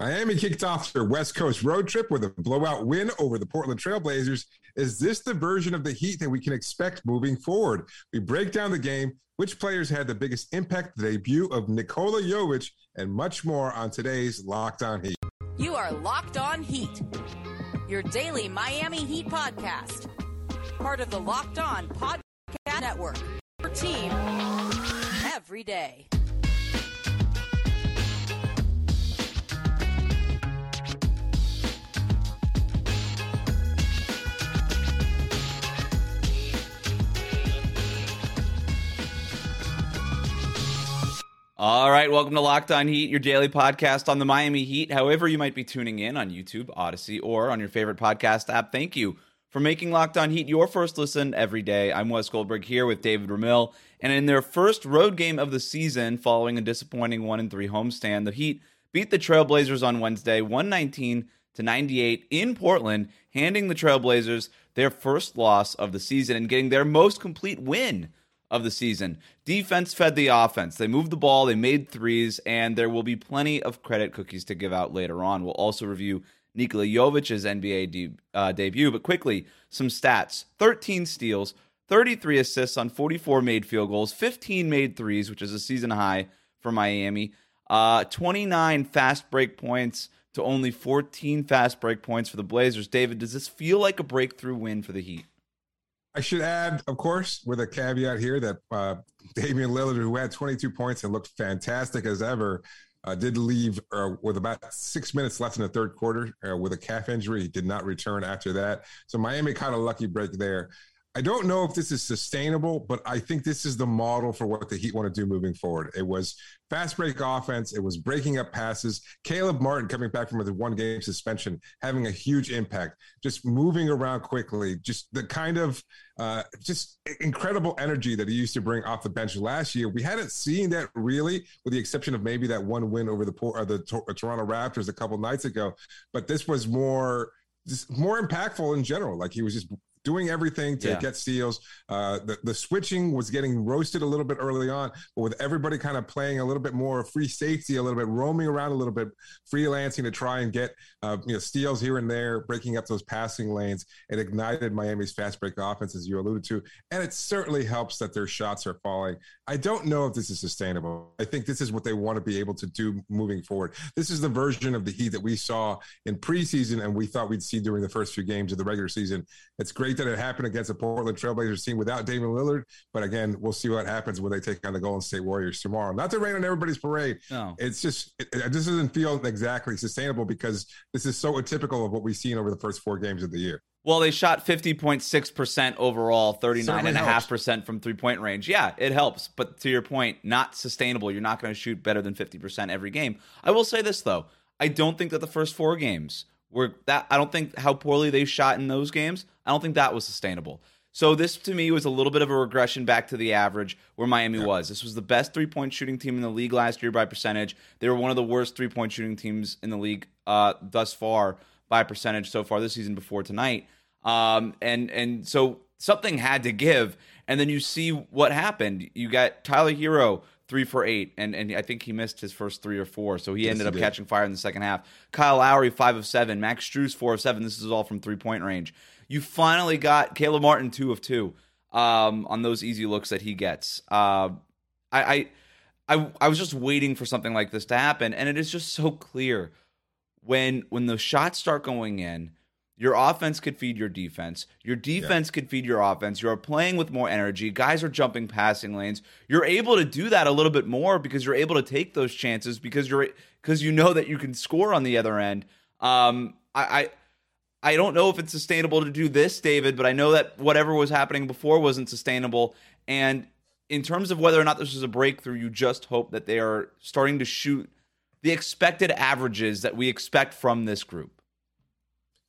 Miami kicked off their West Coast road trip with a blowout win over the Portland Trailblazers. Is this the version of the Heat that we can expect moving forward? We break down the game, which players had the biggest impact, the debut of Nikola Jovic, and much more on today's Locked On Heat. You are Locked On Heat, your daily Miami Heat podcast, part of the Locked On Podcast Network. Your team every day. All right, welcome to Locked On Heat, your daily podcast on the Miami Heat. However, you might be tuning in on YouTube, Audacy, or on your favorite podcast app. Thank you for making Locked On Heat your first listen every day. I'm Wes Goldberg here with David Ramil, and in their first road game of the season, following a disappointing one and three homestand, the Heat beat the Trailblazers on Wednesday, 119 to 98 in Portland, handing the Trailblazers their first loss of the season and getting their most complete win of the season. Defense fed the offense. They moved the ball, they made threes, and there will be plenty of credit cookies to give out later on. We'll also review Nikola Jovic's NBA de- uh, debut, but quickly, some stats 13 steals, 33 assists on 44 made field goals, 15 made threes, which is a season high for Miami, uh, 29 fast break points to only 14 fast break points for the Blazers. David, does this feel like a breakthrough win for the Heat? I should add, of course, with a caveat here that uh, Damian Lillard, who had 22 points and looked fantastic as ever, uh, did leave uh, with about six minutes left in the third quarter uh, with a calf injury. He did not return after that. So Miami caught a lucky break there. I don't know if this is sustainable, but I think this is the model for what the Heat want to do moving forward. It was fast break offense. It was breaking up passes. Caleb Martin coming back from a one game suspension, having a huge impact, just moving around quickly, just the kind of uh, just incredible energy that he used to bring off the bench last year. We hadn't seen that really, with the exception of maybe that one win over the, or the Toronto Raptors a couple nights ago. But this was more just more impactful in general. Like he was just doing everything to yeah. get steals. Uh, the, the switching was getting roasted a little bit early on, but with everybody kind of playing a little bit more free safety, a little bit roaming around a little bit, freelancing to try and get uh, you know steals here and there, breaking up those passing lanes, it ignited Miami's fast break offense, as you alluded to, and it certainly helps that their shots are falling. I don't know if this is sustainable. I think this is what they want to be able to do moving forward. This is the version of the Heat that we saw in preseason and we thought we'd see during the first few games of the regular season. It's great that it happened against the Portland Trailblazers team without Damian Lillard, but again, we'll see what happens when they take on the Golden State Warriors tomorrow. Not to rain on everybody's parade. No. It's just it, it, this doesn't feel exactly sustainable because this is so atypical of what we've seen over the first four games of the year. Well, they shot 50.6% overall, 39.5% from three point range. Yeah, it helps. But to your point, not sustainable. You're not going to shoot better than 50% every game. I will say this, though. I don't think that the first four games were that. I don't think how poorly they shot in those games. I don't think that was sustainable. So this to me was a little bit of a regression back to the average where Miami yeah. was. This was the best three point shooting team in the league last year by percentage. They were one of the worst three point shooting teams in the league uh, thus far by percentage so far this season before tonight. Um, and and so something had to give. And then you see what happened. You got Tyler Herro three for eight, and and I think he missed his first three or four, so he yes, ended he up did. catching fire in the second half. Kyle Lowry five of seven, Max Strus four of seven. This is all from three point range. You finally got Caleb Martin two of two um, on those easy looks that he gets. Uh, I, I I I was just waiting for something like this to happen, and it is just so clear when when the shots start going in your offense could feed your defense. Your defense yeah. could feed your offense. You're playing with more energy. Guys are jumping passing lanes. You're able to do that a little bit more because you're able to take those chances because you're because you know that you can score on the other end. Um, I, I I don't know if it's sustainable to do this, David, but I know that whatever was happening before wasn't sustainable. And in terms of whether or not this is a breakthrough, you just hope that they are starting to shoot the expected averages that we expect from this group.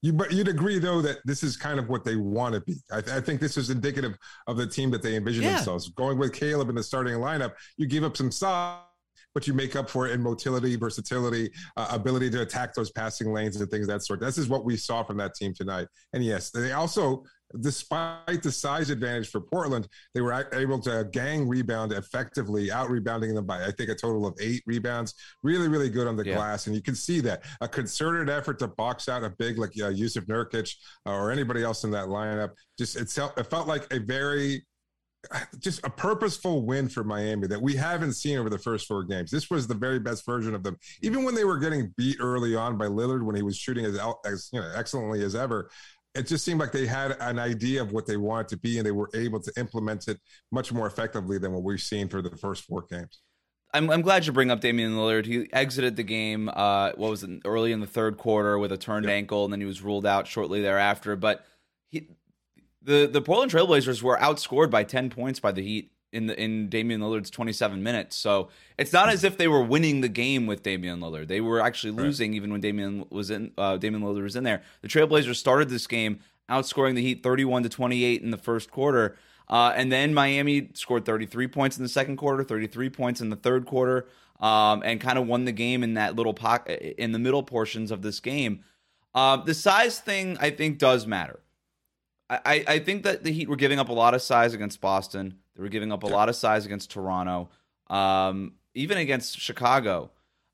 You, but you'd agree though that this is kind of what they want to be. I, I think this is indicative of the team that they envision yeah. themselves. Going with Caleb in the starting lineup, you give up some size, but you make up for it in motility, versatility, uh, ability to attack those passing lanes and things of that sort. This is what we saw from that team tonight. And yes, they also despite the size advantage for Portland, they were able to gang rebound effectively, out rebounding them by I think a total of eight rebounds. Really, really good on the yeah. glass, and you can see that a concerted effort to box out a big like uh, Jusuf Nurkic uh, or anybody else in that lineup. Just it felt, it felt like a very just a purposeful win for Miami that we haven't seen over the first four games. This was the very best version of them. Even when they were getting beat early on by Lillard when he was shooting as, as you know excellently as ever, it just seemed like they had an idea of what they wanted to be and they were able to implement it much more effectively than what we've seen for the first four games. I'm, I'm glad you bring up Damian Lillard. He exited the game, uh, what was it, early in the third quarter with a turned ankle, and then he was ruled out shortly thereafter. But he, the the Portland Trailblazers were outscored by 10 points by the Heat in the in Damian Lillard's 27 minutes. So it's not as if they were winning the game with Damian Lillard. They were actually losing right. even when Damian was in uh, Damian Lillard was in there. The Trailblazers started this game outscoring the Heat 31 to 28 in the first quarter. Uh, and then Miami scored 33 points in the second quarter, 33 points in the third quarter, um, and kind of won the game in that little pocket in the middle portions of this game. Uh, the size thing, I think, does matter. I, I think that the Heat were giving up a lot of size against Boston. They were giving up a lot of size against Toronto, um, even against Chicago.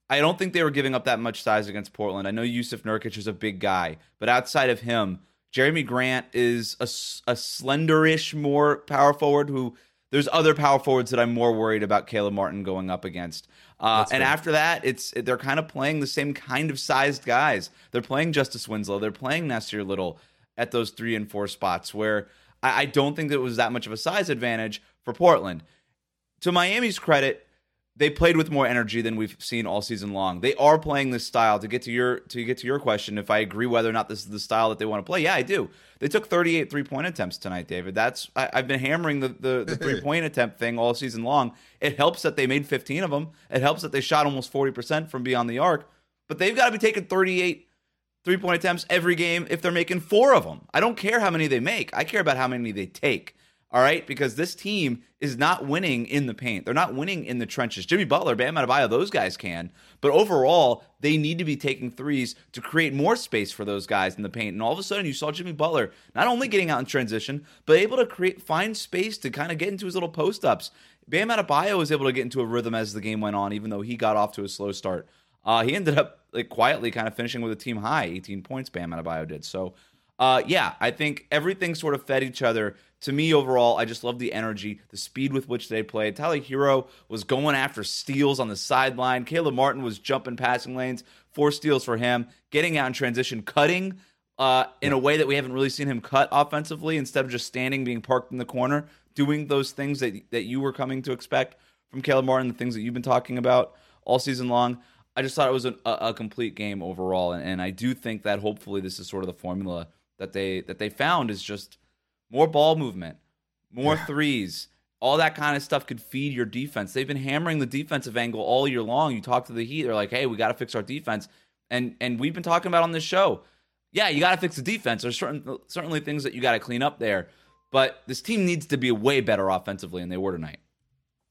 I don't think they were giving up that much size against Portland. I know Jusuf Nurkic is a big guy, but outside of him, Jerami Grant is a, a slenderish more power forward who there's other power forwards that I'm more worried about Caleb Martin going up against. Uh, and after that, it's they're kind of playing the same kind of sized guys. They're playing Justice Winslow. They're playing Nassir Little at those three and four spots where I, I don't think that it was that much of a size advantage for Portland. To Miami's credit, they played with more energy than we've seen all season long. They are playing this style. To get to your to get to your question, if I agree whether or not this is the style that they want to play, yeah, I do. They took 38 three point attempts tonight, David. That's I, have been hammering the the, the three point attempt thing all season long. It helps that they made 15 of them. It helps that they shot almost 40 percent from beyond the arc. But they've got to be taking 38 three point attempts every game if they're making four of them. I don't care how many they make. I care about how many they take. All right, because this team is not winning in the paint. They're not winning in the trenches. Jimmy Butler, Bam Adebayo, those guys can, but overall, they need to be taking threes to create more space for those guys in the paint. And all of a sudden, you saw Jimmy Butler not only getting out in transition, but able to create find space to kind of get into his little post ups. Bam Adebayo was able to get into a rhythm as the game went on, even though he got off to a slow start. Uh, he ended up like quietly kind of finishing with a team high, 18 points. Bam Adebayo did so. Uh, yeah, I think everything sort of fed each other. To me, overall, I just love the energy, the speed with which they played. Tyler Herro was going after steals on the sideline. Caleb Martin was jumping passing lanes, four steals for him, getting out in transition, cutting uh, in a way that we haven't really seen him cut offensively instead of just standing, being parked in the corner, doing those things that, that you were coming to expect from Caleb Martin, the things that you've been talking about all season long. I just thought it was a, a complete game overall, and, and I do think that hopefully this is sort of the formula – that they that they found is just more ball movement, more yeah. threes, all that kind of stuff could feed your defense. They've been hammering the defensive angle all year long. You talk to the Heat, they're like, "Hey, we got to fix our defense," and and we've been talking about on this show. Yeah, you got to fix the defense. There's certain certainly things that you got to clean up there, but this team needs to be way better offensively, and they were tonight.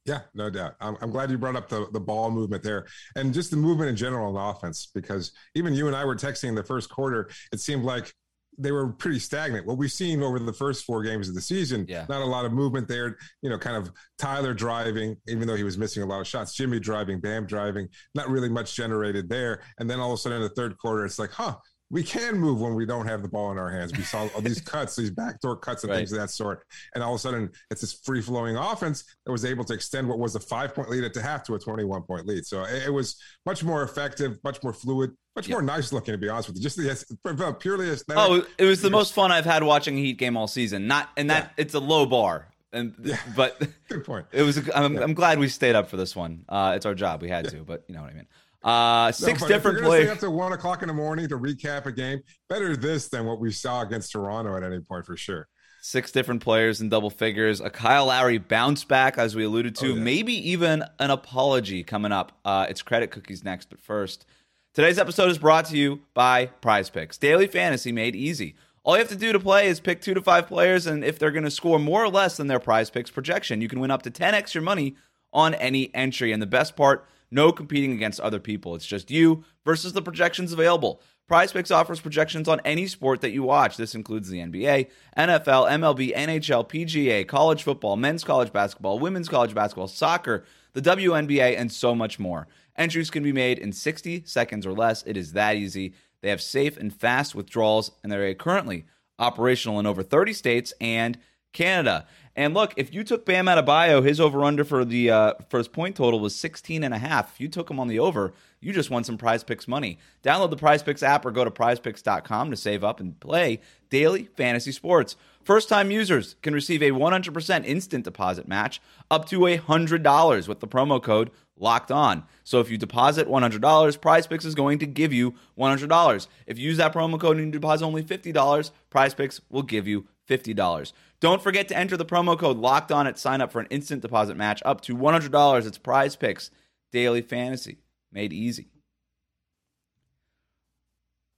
Yeah, no doubt. I'm, I'm, glad you brought up the, the ball movement there and just the movement in general on offense because even you and I were texting in the first quarter. It seemed like they were pretty stagnant. What we've seen over the first four games of the season, yeah. not a lot of movement there. You know, kind of Tyler driving, even though he was missing a lot of shots. Jimmy driving, Bam driving, not really much generated there. And then all of a sudden in the third quarter, it's like, huh, we can move when we don't have the ball in our hands. We saw all these cuts, these backdoor cuts and right. things of that sort. And all of a sudden, it's this free flowing offense that was able to extend what was a five point lead at the half to a 21 point lead. So it, was much more effective, much more fluid, much more nice looking, to be honest with you. Just the, purely aesthetic. Oh, it was the most fun I've had watching a Heat game all season. Not, and that yeah. it's a low bar. And yeah. but good point. It was. I'm, yeah. I'm glad we stayed up for this one. Uh, it's our job. We had to, but you know what I mean. Uh, six no, different players. Stay up to one o'clock in the morning to recap a game. Better this than what we saw against Toronto at any point for sure. Six different players in double figures. A Kyle Lowry bounce back, as we alluded to. Oh, yeah. Maybe even an apology coming up. Uh, it's credit cookies next, but first, today's episode is brought to you by Prize Picks. Daily fantasy made easy. All you have to do to play is pick two to five players, and if they're going to score more or less than their Prize Picks projection, you can win up to ten extra money on any entry. And the best part No competing against other people. It's just you versus the projections available. Prize Picks offers projections on any sport that you watch. This includes the NBA, NFL, MLB, NHL, PGA, college football, men's college basketball, women's college basketball, soccer, the WNBA, and so much more. Entries can be made in 60 seconds or less. It is that easy. They have safe and fast withdrawals, and they're currently operational in over 30 states and Canada. And look, if you took Bam Adebayo, his over under for the uh, point total was 16 and a half. If you took him on the over, you just won some Prize Picks money. Download the Prize Picks app or go to prizepicks.com to save up and play daily fantasy sports. First time users can receive a 100% instant deposit match up to $100 with the promo code locked on. So if you deposit $100, Prize Picks is going to give you $100. If you use that promo code and you deposit only $50, Prize Picks will give you $50. Don't forget to enter the promo code locked on at sign up for an instant deposit match up to $100. It's Prize Picks Daily Fantasy made easy.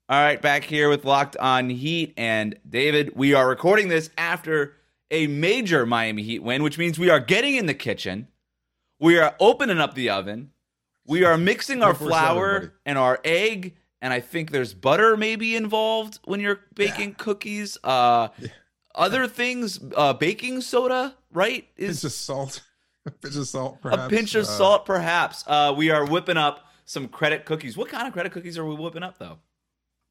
All right, back here with Locked On Heat and David. We are recording this after a major Miami Heat win, which means we are getting in the kitchen. We are opening up the oven. We are mixing our flour and our egg, and I think there's butter maybe involved when you're baking yeah. cookies. Uh, yeah. Other things, uh, baking soda, right? Is just salt. A pinch of salt, perhaps. A pinch of uh, salt, perhaps. Uh, we are whipping up some credit cookies. What kind of credit cookies are we whipping up, though?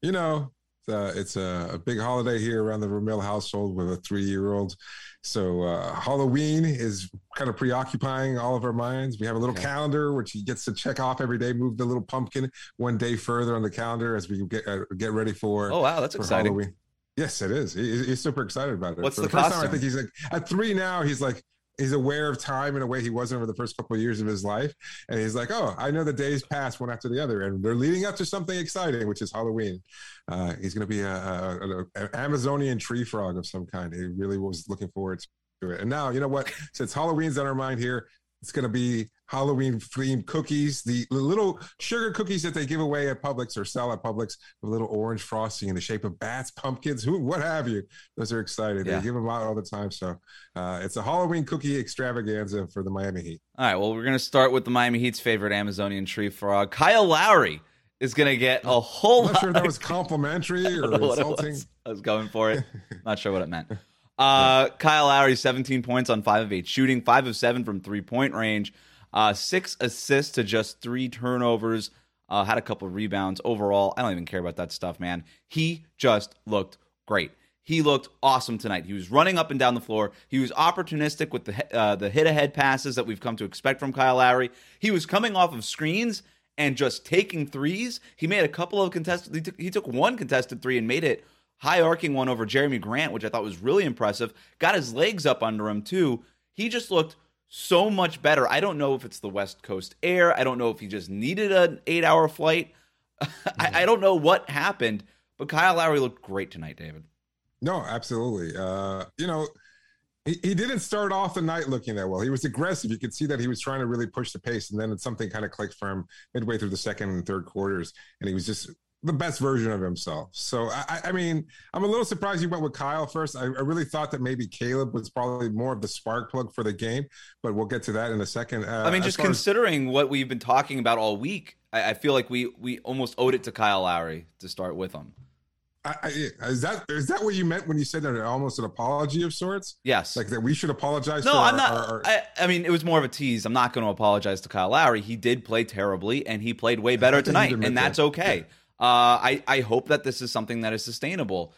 You know, uh, it's a, a, big holiday here around the Ramil household with a three-year-old. So uh, Halloween is kind of preoccupying all of our minds. We have a little okay. calendar which he gets to check off every day. Move the little pumpkin one day further on the calendar as we get uh, get ready for. Oh wow, that's exciting! Halloween. Yes, it is. He, he's super excited about it. What's for the, the first costume? time? I think he's like at three now. He's like he's aware of time in a way he wasn't over the first couple of years of his life. And he's like, oh, I know the days pass one after the other, and they're leading up to something exciting, which is Halloween. Uh, he's going to be a, an Amazonian tree frog of some kind. He really was looking forward to it. And now, you know what? Since Halloween's on our mind here, it's going to be Halloween themed cookies, the little sugar cookies that they give away at Publix or sell at Publix with a little orange frosting in the shape of bats, pumpkins, who, what have you. Those are excited. Yeah. They give them out all the time. So uh, it's a Halloween cookie extravaganza for the Miami Heat. All right. Well, we're going to start with the Miami Heat's favorite Amazonian tree frog, Kyle Lowry. Is gonna get a whole. I'm not sure that was complimentary or insulting. Was. I was going for it. not sure what it meant. Uh, Kyle Lowry, 17 points on 5 of 8 shooting, 5 of 7 from three point range, uh, 6 assists to just 3 turnovers, uh, had a couple rebounds. Overall, I don't even care about that stuff, man. He just looked great. He looked awesome tonight. He was running up and down the floor. He was opportunistic with the uh, the hit ahead passes that we've come to expect from Kyle Lowry. He was coming off of screens and just taking threes. He made a couple of contested. He took, he took one contested three and made it high arcing one over Jerami Grant, which I thought was really impressive. Got his legs up under him too. He just looked so much better. I don't know if it's the West Coast air. I don't know if he just needed an eight hour flight. I, I, don't know what happened, but Kyle Lowry looked great tonight, David. No, absolutely. Uh, you know, he, he didn't start off the night looking that well. He was aggressive. You could see that he was trying to really push the pace, and then something kind of clicked for him midway through the second and third quarters, and he was just the best version of himself. So I, I, mean, I'm a little surprised you went with Kyle first. I, I, really thought that maybe Caleb was probably more of the spark plug for the game, but we'll get to that in a second. Uh, I mean, just considering as- what we've been talking about all week, I, I, feel like we we almost owed it to Kyle Lowry to start with him. is that is that what you meant when you said that almost an apology of sorts? Yes, like that we should apologize. No, I'm our, not. Our, our... I, I, mean, it was more of a tease. I'm not going to apologize to Kyle Lowry. He did play terribly, and he played way better tonight, and that's okay. Yeah. Uh, I I hope that this is something that is sustainable.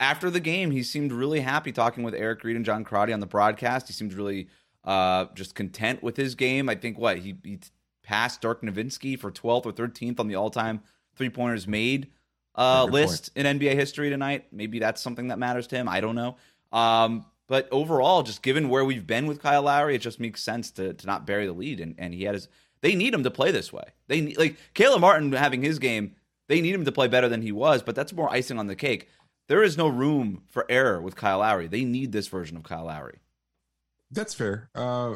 After the game, he seemed really happy talking with Eric Reid and John Crotty on the broadcast. He seemed really uh, just content with his game. I think what he, he passed Dirk Nowitzki for 12th or 13th on the all-time three pointers made uh, list in NBA history tonight. Maybe that's something that matters to him. I don't know. Um, but overall, just given where we've been with Kyle Lowry, it just makes sense to to not bury the lead. And and he had his. They need him to play this way. They need like Caleb Martin having his game they need him to play better than he was, but that's more icing on the cake. There is no room for error with Kyle Lowry. They need this version of Kyle Lowry. That's fair. Uh,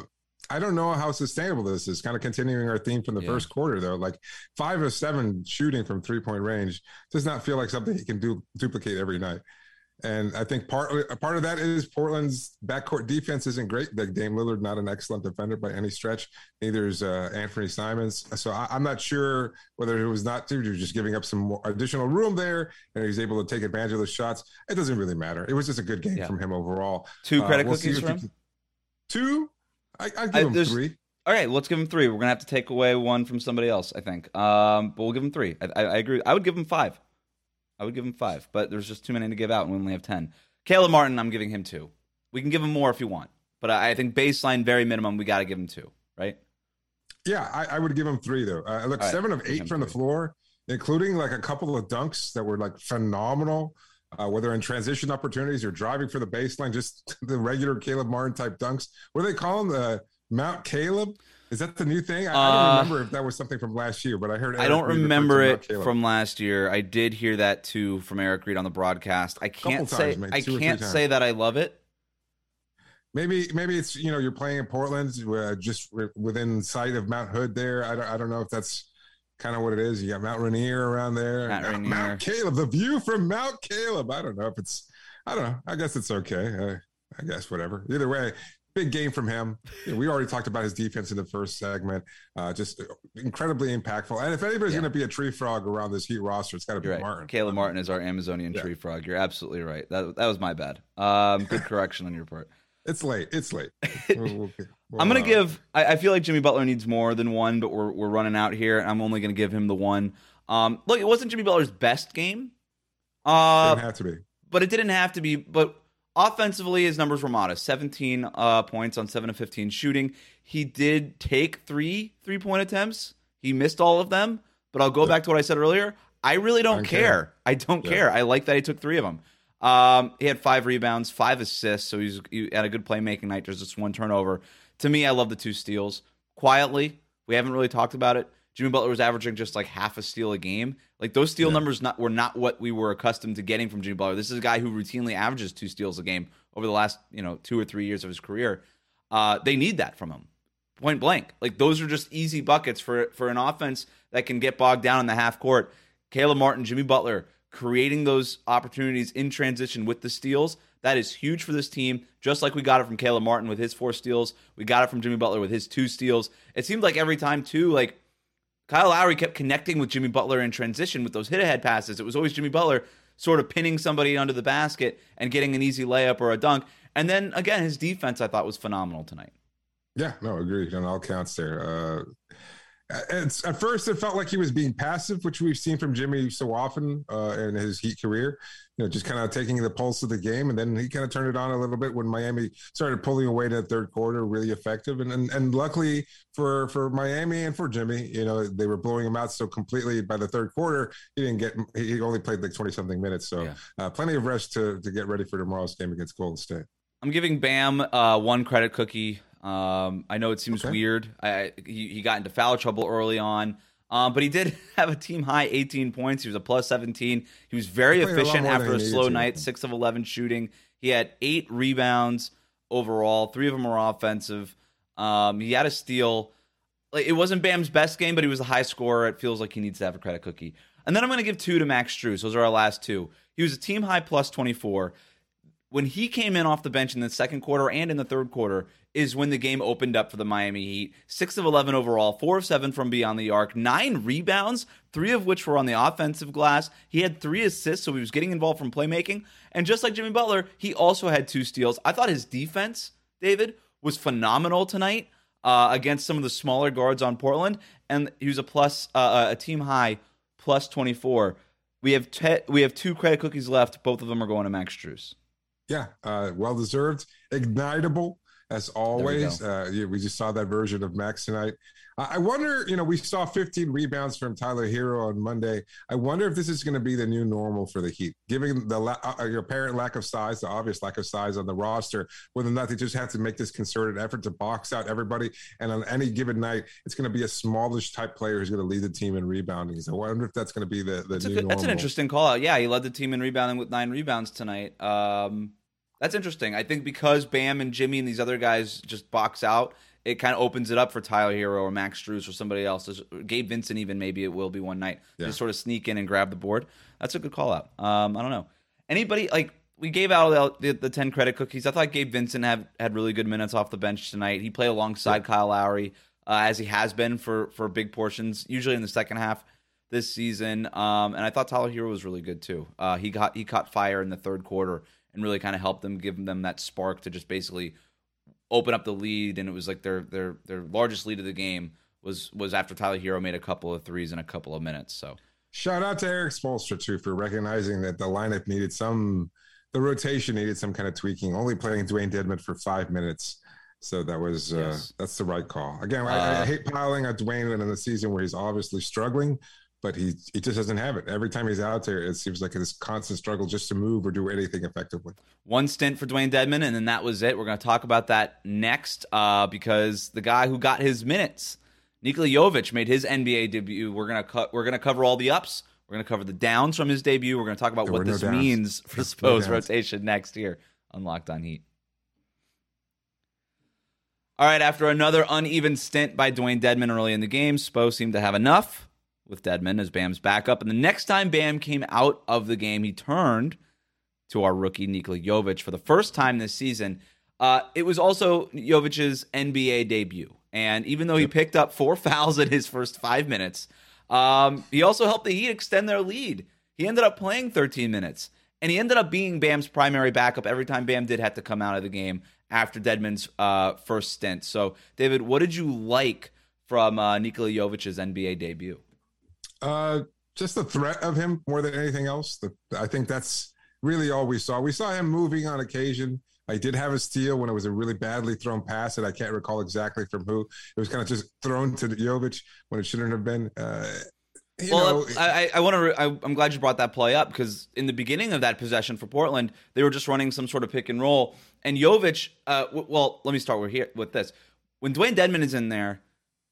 I don't know how sustainable this is. Kind of continuing our theme from the yeah. first quarter, though. Like five of seven shooting from three point range does not feel like something he can do duplicate every night. And I think part part of that is Portland's backcourt defense isn't great. Like Dame Lillard, not an excellent defender by any stretch. Neither is uh, Anthony Simons. So I, am not sure whether it was not to just giving up some more additional room there, and he's able to take advantage of the shots. It doesn't really matter. It was just a good game yeah. from him overall. Two credit uh, we'll cookies from him. Two. I, I give I, him three. All right, let's give him three. We're gonna have to take away one from somebody else, I think. Um, but we'll give him three. I, I, I agree. I would give him five. I would give him five, but there's just too many to give out, and we only have ten. Caleb Martin, I'm giving him two. We can give him more if you want, but I think baseline, very minimum, we got to give him two, right? Yeah, I, I would give him three though. Uh, look, right, seven of eight from three. the floor, including like a couple of dunks that were like phenomenal. Uh, whether in transition opportunities or driving for the baseline, just the regular Caleb Martin type dunks. What do they call them? The Mount Caleb? Is that the new thing? I, I, don't uh, remember if that was something from last year, but I heard. Eric I don't remember it from last year. I did hear that too from Eric Reid on the broadcast. I can't say times, I can't say that I love it. Maybe maybe it's you know you're playing in Portland, uh, just within sight of Mount Hood. There, I don't I don't know if that's kind of what it is. You got Mount Rainier around there, Mount, Mount, Mount Caleb, the view from Mount Caleb. I don't know if it's. I don't know. I guess it's okay. Uh, I guess whatever. Either way, big game from him. We already talked about his defense in the first segment. Uh, just incredibly impactful. And if anybody's yeah. going to be a tree frog around this Heat roster, it's got to be right. Martin. Caleb Martin is our Amazonian yeah. tree frog. You're absolutely right. That that was my bad. Um, good correction on your part. It's late. It's late. We'll, we'll, I'm gonna uh, give. I, I, feel like Jimmy Butler needs more than one, but we're we're running out here. and I'm only gonna give him the one. Um, look, it wasn't Jimmy Butler's best game. Uh, didn't have to be, but it didn't have to be. But Offensively, his numbers were modest 17 uh, points on 7 of 15 shooting. He did take three three point attempts. He missed all of them, but I'll go back to what I said earlier. I really don't, care. care. I don't yeah. care. I like that he took three of them. Um, he had five rebounds, five assists, so he's he had a good playmaking night. There's just one turnover. To me, I love the two steals. Quietly, we haven't really talked about it. Jimmy Butler was averaging just like half a steal a game. Like those steal yeah. numbers not were not what we were accustomed to getting from Jimmy Butler. This is a guy who routinely averages two steals a game over the last you know two or three years of his career. Uh, they need that from him, point blank. Like those are just easy buckets for for an offense that can get bogged down in the half court. Caleb Martin, Jimmy Butler, creating those opportunities in transition with the steals. That is huge for this team. Just like we got it from Caleb Martin with his four steals, we got it from Jimmy Butler with his two steals. It seemed like every time too, like Kyle Lowry kept connecting with Jimmy Butler in transition with those hit ahead passes. It was always Jimmy Butler sort of pinning somebody under the basket and getting an easy layup or a dunk. And then again, his defense I thought was phenomenal tonight. Yeah, no, agreed on all counts there. Uh, it's, at first, it felt like he was being passive, which we've seen from Jimmy so often uh, in his Heat career. You know, just kind of taking the pulse of the game, and then he kind of turned it on a little bit when Miami started pulling away in the third quarter, really effective. And, and and luckily for for Miami and for Jimmy, you know, they were blowing him out so completely by the third quarter. He didn't get. He only played like twenty something minutes, so yeah. uh, plenty of rest to to get ready for tomorrow's game against Golden State. I'm giving Bam uh, one credit cookie um, I know it seems okay. weird. I, he, he, got into foul trouble early on, um, but he did have a team high 18 points. He was a plus 17. He was very efficient after a slow night, six of 11 shooting. He had eight rebounds overall. Three of them were offensive. Um, he had a steal. Like, it wasn't Bam's best game, but he was a high scorer. It feels like he needs to have a credit cookie. And then I'm going to give two to Max Strus. Those are our last two. He was a team high plus 24 when he came in off the bench in the second quarter and in the third quarter is when the game opened up for the Miami Heat. Six of 11 overall, four of seven from beyond the arc, nine rebounds, three of which were on the offensive glass. He had three assists, so he was getting involved from playmaking. And just like Jimmy Butler, he also had two steals. I thought his defense, David, was phenomenal tonight uh, against some of the smaller guards on Portland. And he was a plus, uh, a team high plus 24. We have, te- we have two credit cookies left. Both of them are going to Max Strus. Yeah, uh, well deserved, ignitable as always. We, uh, yeah, we just saw that version of Max tonight. I wonder, you know, we saw 15 rebounds from Tyler Herro on Monday. I wonder if this is going to be the new normal for the Heat, given the la- uh, apparent lack of size, the obvious lack of size on the roster, whether or not they just have to make this concerted effort to box out everybody. And on any given night, it's going to be a smallish type player who's going to lead the team in rebounding. So I wonder if that's going to be the, the that's new a, That's an interesting call out. Yeah, he led the team in rebounding with nine rebounds tonight. Um, that's interesting. I think because Bam and Jimmy and these other guys just box out, it kind of opens it up for Tyler Herro or Max Strus or somebody else. Gabe Vincent, even maybe it will be one night. Yeah. Just sort of sneak in and grab the board. That's a good call out. Um, I don't know. Anybody like we gave out the, the, 10 credit cookies. I thought Gabe Vincent had, had really good minutes off the bench tonight. He played alongside Kyle Lowry, uh, as he has been for, for big portions, usually in the second half this season. Um, and I thought Tyler Herro was really good too. Uh, he got he caught fire in the third quarter and really kind of helped them, give them that spark to just basically open up the lead. And it was like their their their largest lead of the game was was after Tyler Herro made a couple of threes in a couple of minutes. So shout out to Erik Spoelstra too for recognizing that the lineup needed some the rotation needed some kind of tweaking. Only playing Dewayne Dedmon for five minutes. So that was uh, that's the right call. Again, uh, I, I, uh, hate piling on Dewayne in a season where he's obviously struggling, but he he just doesn't have it. Every time he's out there, it seems like this constant struggle just to move or do anything effectively. One stint for Dewayne Dedmon, and then that was it. We're going to talk about that next uh, because the guy who got his minutes, Nikola Jovic, made his NBA debut. We're gonna cut. We're gonna cover all the ups. We're going to cover the downs from his debut. We're going to talk about there what this means for Spo's no rotation next year on Locked On Heat. All right, after another uneven stint by Dewayne Dedmon early in the game, Spo seemed to have enough with Dedmon as Bam's backup. And the next time Bam came out of the game, he turned to our rookie Nikola Jovic for the first time this season. Uh, it was also Jovic's NBA debut. And even though he picked up four fouls in his first five minutes, um, he also helped the Heat extend their lead. He ended up playing 13 minutes, and he ended up being Bam's primary backup every time Bam did have to come out of the game after Dedmon's uh, first stint. So, David, what did you like from uh, Nikola Jovic's NBA debut? Uh, just the threat of him more than anything else. The, I think that's really all we saw. We saw him moving on occasion. I did have a steal when it was a really badly thrown pass that I can't recall exactly from who. It was kind of just thrown to Jovic when it shouldn't have been. Uh, well, know, I, I want to. Re- I'm glad you brought that play up because in the beginning of that possession for Portland, they were just running some sort of pick and roll, and Jovic. Uh, w- well, let me start with here with this. When Dewayne Dedmon is in there,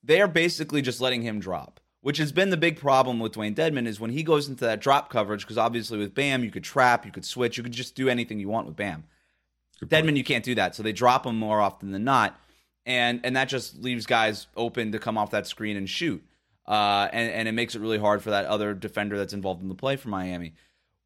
they are basically just letting him drop which has been the big problem with Dewayne Dedmon is when he goes into that drop coverage because obviously with Bam you could trap, you could switch, you could just do anything you want with Bam. Dedmon you can't do that, so they drop him more often than not, and and that just leaves guys open to come off that screen and shoot, uh, and and it makes it really hard for that other defender that's involved in the play for Miami.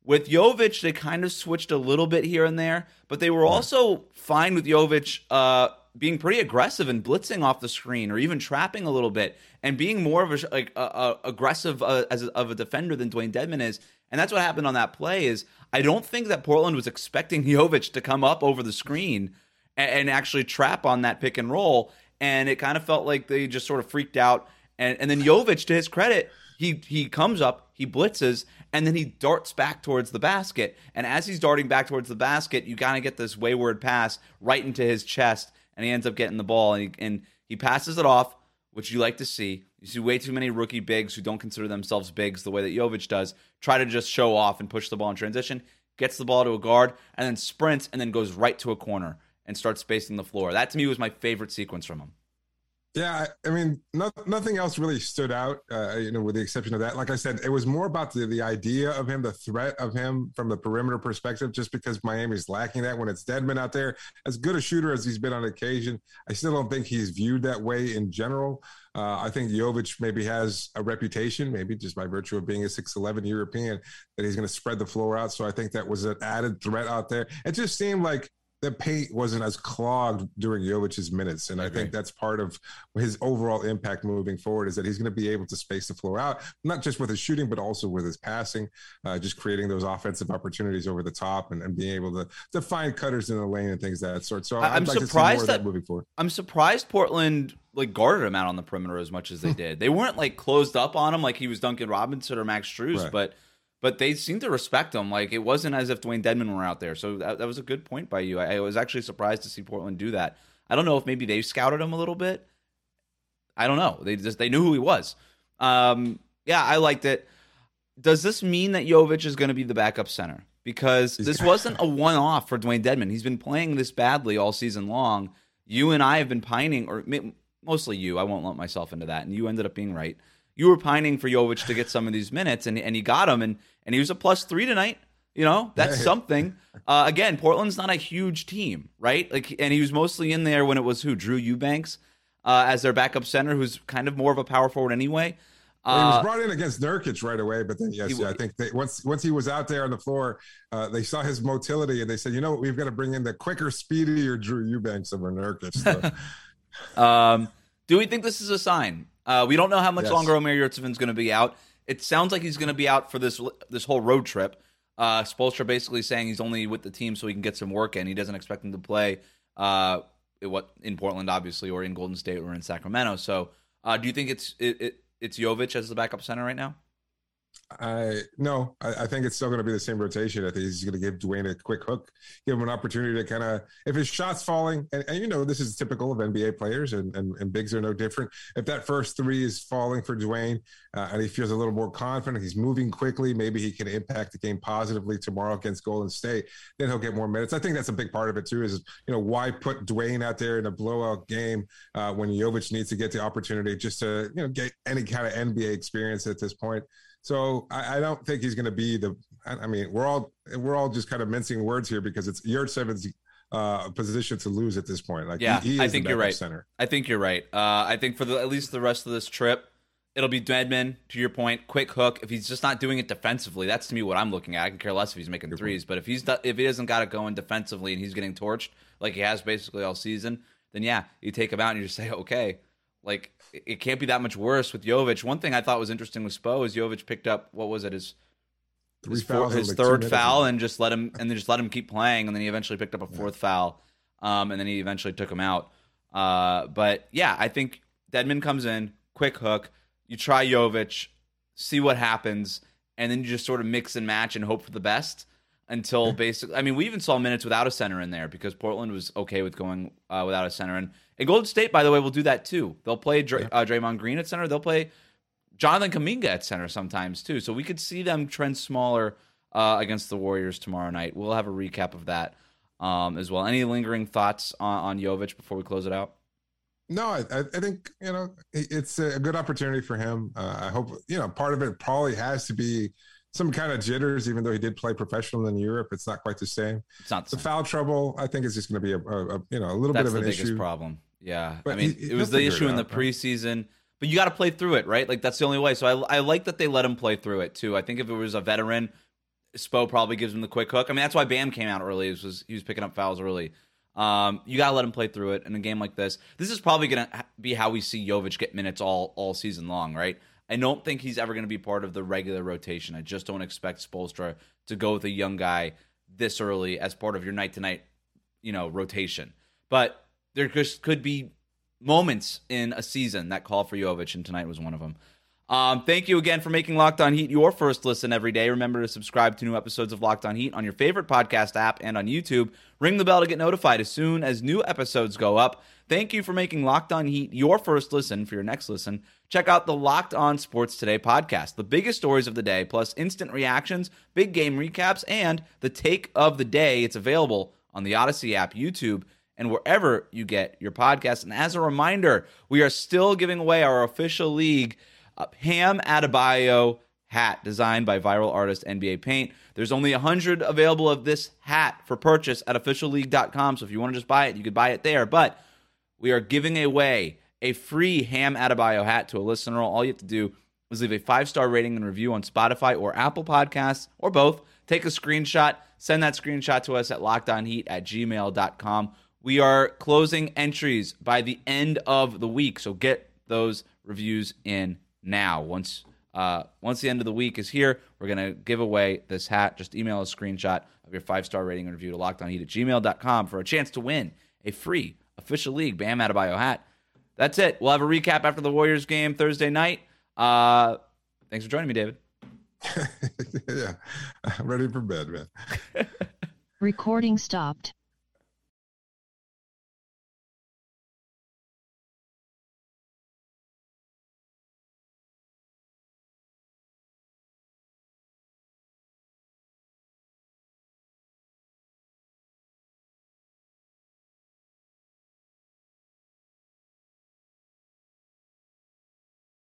With Jovic, they kind of switched a little bit here and there, but they were also fine with Jovic uh, being pretty aggressive and blitzing off the screen, or even trapping a little bit, and being more of a like a, a aggressive uh, as a, of a defender than Dewayne Dedmon is. And that's what happened on that play. Is I don't think that Portland was expecting Jovic to come up over the screen and, and actually trap on that pick and roll, and it kind of felt like they just sort of freaked out. And and then Jovic, to his credit, he he comes up, he blitzes, and then he darts back towards the basket. And as he's darting back towards the basket, you kind of get this wayward pass right into his chest and he ends up getting the ball and he, and he passes it off, which you like to see. You see way too many rookie bigs who don't consider themselves bigs the way that Jovic does, try to just show off and push the ball in transition, gets the ball to a guard, and then sprints and then goes right to a corner and starts spacing the floor. That to me was my favorite sequence from him. Yeah, I mean, no, nothing else really stood out, uh, you know, with the exception of that. Like I said, it was more about the, the idea of him, the threat of him from the perimeter perspective, just because Miami's lacking that when it's Dedmon out there. As good a shooter as he's been on occasion, I still don't think he's viewed that way in general. Uh, I think Jovic maybe has a reputation, maybe just by virtue of being a 6'11 European, that he's going to spread the floor out. So I think that was an added threat out there. It just seemed like the paint wasn't as clogged during Jovic's minutes. And I, I think that's part of his overall impact moving forward is that he's going to be able to space the floor out, not just with his shooting, but also with his passing, uh, just creating those offensive opportunities over the top and, and, being able to, to find cutters in the lane and things of that sort. So I'm like surprised that, that moving forward. I'm surprised Portland like guarded him out on the perimeter as much as they did. They weren't like closed up on him like he was Duncan Robinson or Max Strus, right. but – but they seem to respect him. Like it wasn't as if Dewayne Dedmon were out there. So that, that was a good point by you. I, I, was actually surprised to see Portland do that. I don't know if maybe they scouted him a little bit. I don't know. They just they knew who he was. Um, yeah, I liked it. Does this mean that Jovic is going to be the backup center? Because this wasn't a one off for Dwayne Dedmon. He's been playing this badly all season long. You and I have been pining, or mostly you. I won't lump myself into that, and you ended up being right you were pining for Jovic to get some of these minutes, and and he got them, and and he was a plus three tonight. You know, that's something. Uh, again, Portland's not a huge team, right? Like, and he was mostly in there when it was who Drew Eubanks uh, as their backup center, who's kind of more of a power forward anyway. Well, he was uh, brought in against Nurkic right away, but then yes, he, yeah, I think they, once once he was out there on the floor, uh, they saw his motility and they said, you know what, we've got to bring in the quicker, speedier Drew Eubanks over Nurkic. So. um, do we think this is a sign? Uh, we don't know how much yes. longer Omer Yurtseven's going to be out. It sounds like he's going to be out for this this whole road trip. Uh, Spoelstra basically saying he's only with the team so he can get some work in. He doesn't expect him to play uh, what in Portland, obviously, or in Golden State or in Sacramento. So, uh, do you think it's it, it, it's Jovic as the backup center right now? I no, I, I, think it's still going to be the same rotation. I think he's going to give Dewayne a quick hook, give him an opportunity to kind of if his shot's falling, and, and, you know this is typical of NBA players, and, and, and bigs are no different. If that first three is falling for Dewayne, uh, and he feels a little more confident, he's moving quickly, maybe he can impact the game positively tomorrow against Golden State. Then he'll get more minutes. I think that's a big part of it too. Is you know why put Dewayne out there in a blowout game uh, when Jovic needs to get the opportunity just to you know get any kind of NBA experience at this point. So I, I don't think he's going to be the. I, mean, we're all we're all just kind of mincing words here because it's Yurtseven's uh, position to lose at this point. Like, yeah, he, he I think you're right. Center. I think you're right. Uh, I think for the, at least the rest of this trip, it'll be Dedmon. To your point, quick hook. If he's just not doing it defensively, that's to me what I'm looking at. I can care less if he's making threes, but if he's if he doesn't got it going defensively and he's getting torched like he has basically all season, then yeah, you take him out and you just say, okay, like it can't be that much worse with Jovic. One thing I thought was interesting with Spo is Jovic picked up what was it his his, four, his like third foul and just let him and then just let him keep playing and then he eventually picked up a fourth yeah. foul um, and then he eventually took him out. Uh, but yeah, I think Dedmon comes in quick hook. You try Jovic, see what happens, and then you just sort of mix and match and hope for the best until basically. I mean, we even saw minutes without a center in there because Portland was okay with going uh, without a center and and Golden State, by the way, will do that too. They'll play Dray- uh, Draymond Green at center. They'll play Jonathan Kuminga at center sometimes too. So we could see them trend smaller uh, against the Warriors tomorrow night. We'll have a recap of that um, as well. Any lingering thoughts on, on Jovic before we close it out? No, I, I think you know it's a good opportunity for him. Uh, I hope you know part of it probably has to be some kind of jitters, even though he did play professional in Europe. It's not quite the same. It's not the, the foul trouble. I think is just going to be a, a, a, you know a little That's bit of an issue. problem. Yeah, but I mean, he, it was the issue in the preseason, but you got to play through it, right? Like that's the only way. So I, I like that they let him play through it too. I think if it was a veteran, Spo probably gives him the quick hook. I mean, that's why Bam came out early. Was he was picking up fouls early. Um, you got to let him play through it in a game like this. This is probably going to be how we see Jovic get minutes all all season long, right? I don't think he's ever going to be part of the regular rotation. I just don't expect Spoelstra to go with a young guy this early as part of your night to night, you know, rotation. But there just could be moments in a season that call for Jovic, and tonight was one of them. Um, thank you again for making Locked On Heat your first listen every day. Remember to subscribe to new episodes of Locked On Heat on your favorite podcast app and on YouTube. Ring the bell to get notified as soon as new episodes go up. Thank you for making Locked On Heat your first listen. For your next listen, check out the Locked On Sports Today podcast. The biggest stories of the day, plus instant reactions, big game recaps, and the take of the day. It's available on the Audacy app, YouTube, and wherever you get your podcast. And as a reminder, we are still giving away our official league uh, Bam Adebayo hat designed by viral artist NBA Paint. There's only 100 available of this hat for purchase at officialleague.com. So if you want to just buy it, you could buy it there. But we are giving away a free Bam Adebayo hat to a listener. All you have to do is leave a five star rating and review on Spotify or Apple Podcasts or both. Take a screenshot, send that screenshot to us at lockedonheat at gmail.com. We are closing entries by the end of the week, so get those reviews in now. Once uh, once the end of the week is here, we're gonna give away this hat. Just email a screenshot of your five star rating and review to lockedonheat at gmail.com for a chance to win a free official league Bam Adebayo hat. That's it. We'll have a recap after the Warriors game Thursday night. Uh, thanks for joining me, David. yeah, I'm ready for bed, man. Recording stopped.